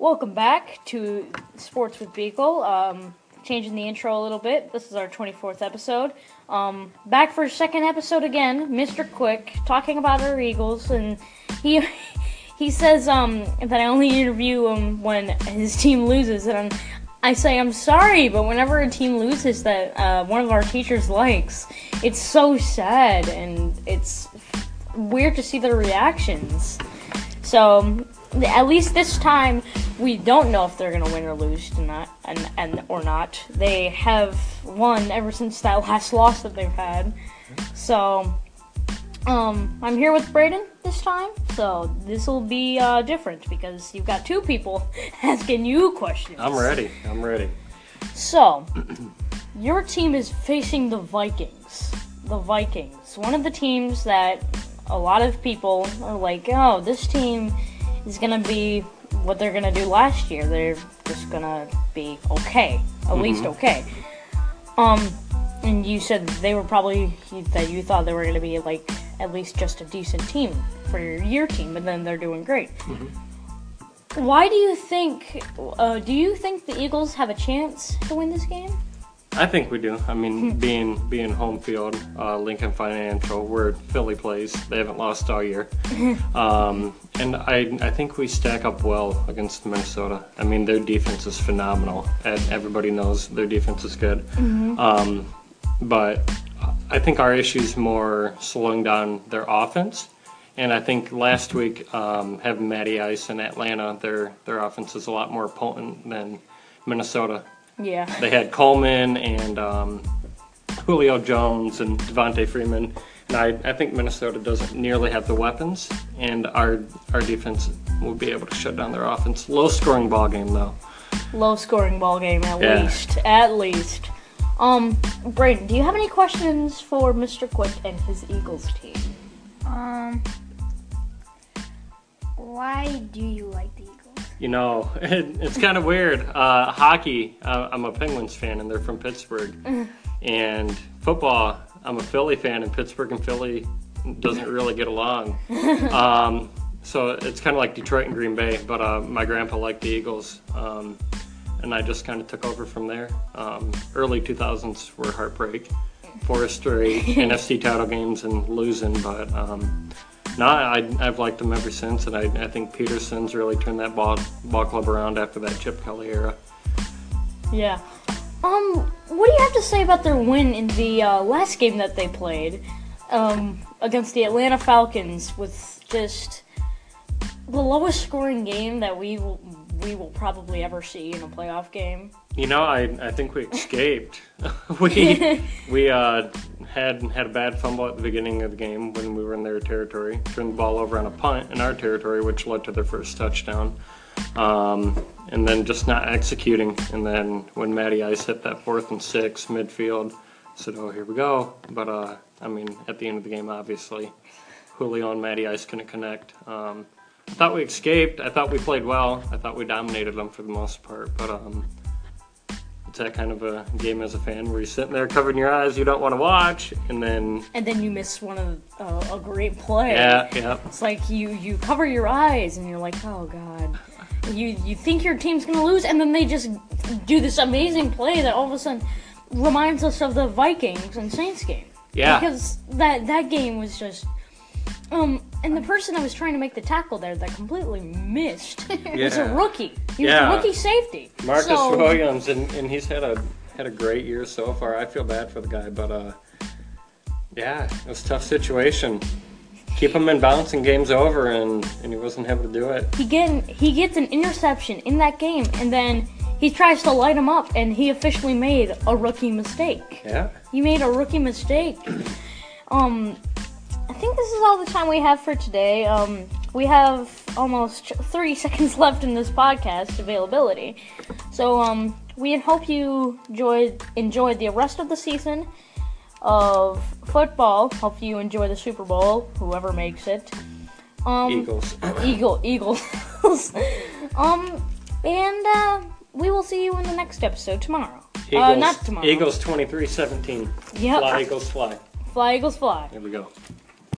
Welcome back to Sports with Beagle. Um, changing the intro a little bit. This is our 24th episode. Um, back for a second episode again. Mr. Quick talking about our Eagles, and he he says um, that I only interview him when his team loses, and I'm, I say I'm sorry, but whenever a team loses that uh, one of our teachers likes, it's so sad and it's weird to see their reactions. So at least this time we don't know if they're gonna win or lose tonight, and, and or not. They have won ever since that last loss that they've had. So um, I'm here with Braden this time, so this will be uh, different because you've got two people asking you questions. I'm ready. I'm ready. So, your team is facing the Vikings. The Vikings, one of the teams that a lot of people are like, oh, this team is gonna be what they're gonna do last year. They're just gonna be okay, at least okay. Um, and you said they were probably that you thought they were gonna be like at least just a decent team for your year team, and then they're doing great. Why do you think? Uh, do you think the Eagles have a chance to win this game? I think we do. I mean, being being home field, uh, Lincoln Financial, where Philly plays, they haven't lost all year, um, and I I think we stack up well against Minnesota. I mean, their defense is phenomenal, and everybody knows their defense is good. Um, but I think our issue is more slowing down their offense. And I think last week, um, having Matty Ice in Atlanta, their their offense is a lot more potent than Minnesota. Yeah. They had Coleman and um, Julio Jones and Devonta Freeman. And I, I think Minnesota doesn't nearly have the weapons, and our our defense will be able to shut down their offense. Low scoring ball game though. Low scoring ball game at Yeah. least. At least. Um, Braden, do you have any questions for Mr. Quick and his Eagles team? Um, why do you like the Eagles? You know, it, it's kind of weird. Uh, hockey, uh, I'm a Penguins fan, and they're from Pittsburgh. And football, I'm a Philly fan, and Pittsburgh and Philly doesn't really get along. Um, so it's kind of like Detroit and Green Bay. But uh, my grandpa liked the Eagles, um, and I just kind of took over from there. Um, early 2000s were heartbreak, four straight NFC title games and losing, but. No, I, I've liked them ever since, and I, I think Pederson's really turned that ball ball club around after that Chip Kelly era. Yeah. Um, what do you have to say about their win in the uh, last game that they played um, against the Atlanta Falcons with just the lowest scoring game that we will we will probably ever see in a playoff game? You know, I, I think we escaped. we we uh, had had a bad fumble at the beginning of the game when we were in their territory. Turned the ball over on a punt in our territory, which led to their first touchdown. Um, and then just not executing. And then when Matty Ice hit that fourth and six midfield, I said, "Oh, here we go." But uh, I mean, at the end of the game, obviously, Julio and Matty Ice couldn't connect. Um, I thought we escaped. I thought we played well. I thought we dominated them for the most part. But um, it's that kind of a game as a fan where you're sitting there covering your eyes, you don't want to watch, and then And then you miss one of uh, a great play. yeah, yeah, It's like you you cover your eyes and you're like, oh god. You you think your team's gonna lose, and then they just do this amazing play that all of a sudden reminds us of the Vikings and Saints game. yeah. Because that that game was just um and the person that was trying to make the tackle there that completely missed yeah. was a rookie. He was Yeah. a rookie safety. Marcus So- Williams, and, and he's had a had a great year so far. I feel bad for the guy, but uh, yeah, it was a tough situation. Keep him in bounds and game's over, and, and he wasn't able to do it. he get he gets an interception in that game and then he tries to light him up and he officially made a rookie mistake. Yeah. You made a rookie mistake. Um, I think this is all the time we have for today. Um, we have almost 30 seconds left in this podcast availability. So, um, we hope you enjoyed enjoyed the rest of the season of football. Hope you enjoy the Super Bowl, whoever makes it. Um, Eagles. Eagle, Eagles. um, and uh, we will see you in the next episode tomorrow. Eagles uh, not tomorrow. Eagles 23-17. Yep. Fly, Eagles, fly. Fly, Eagles, fly. There we go.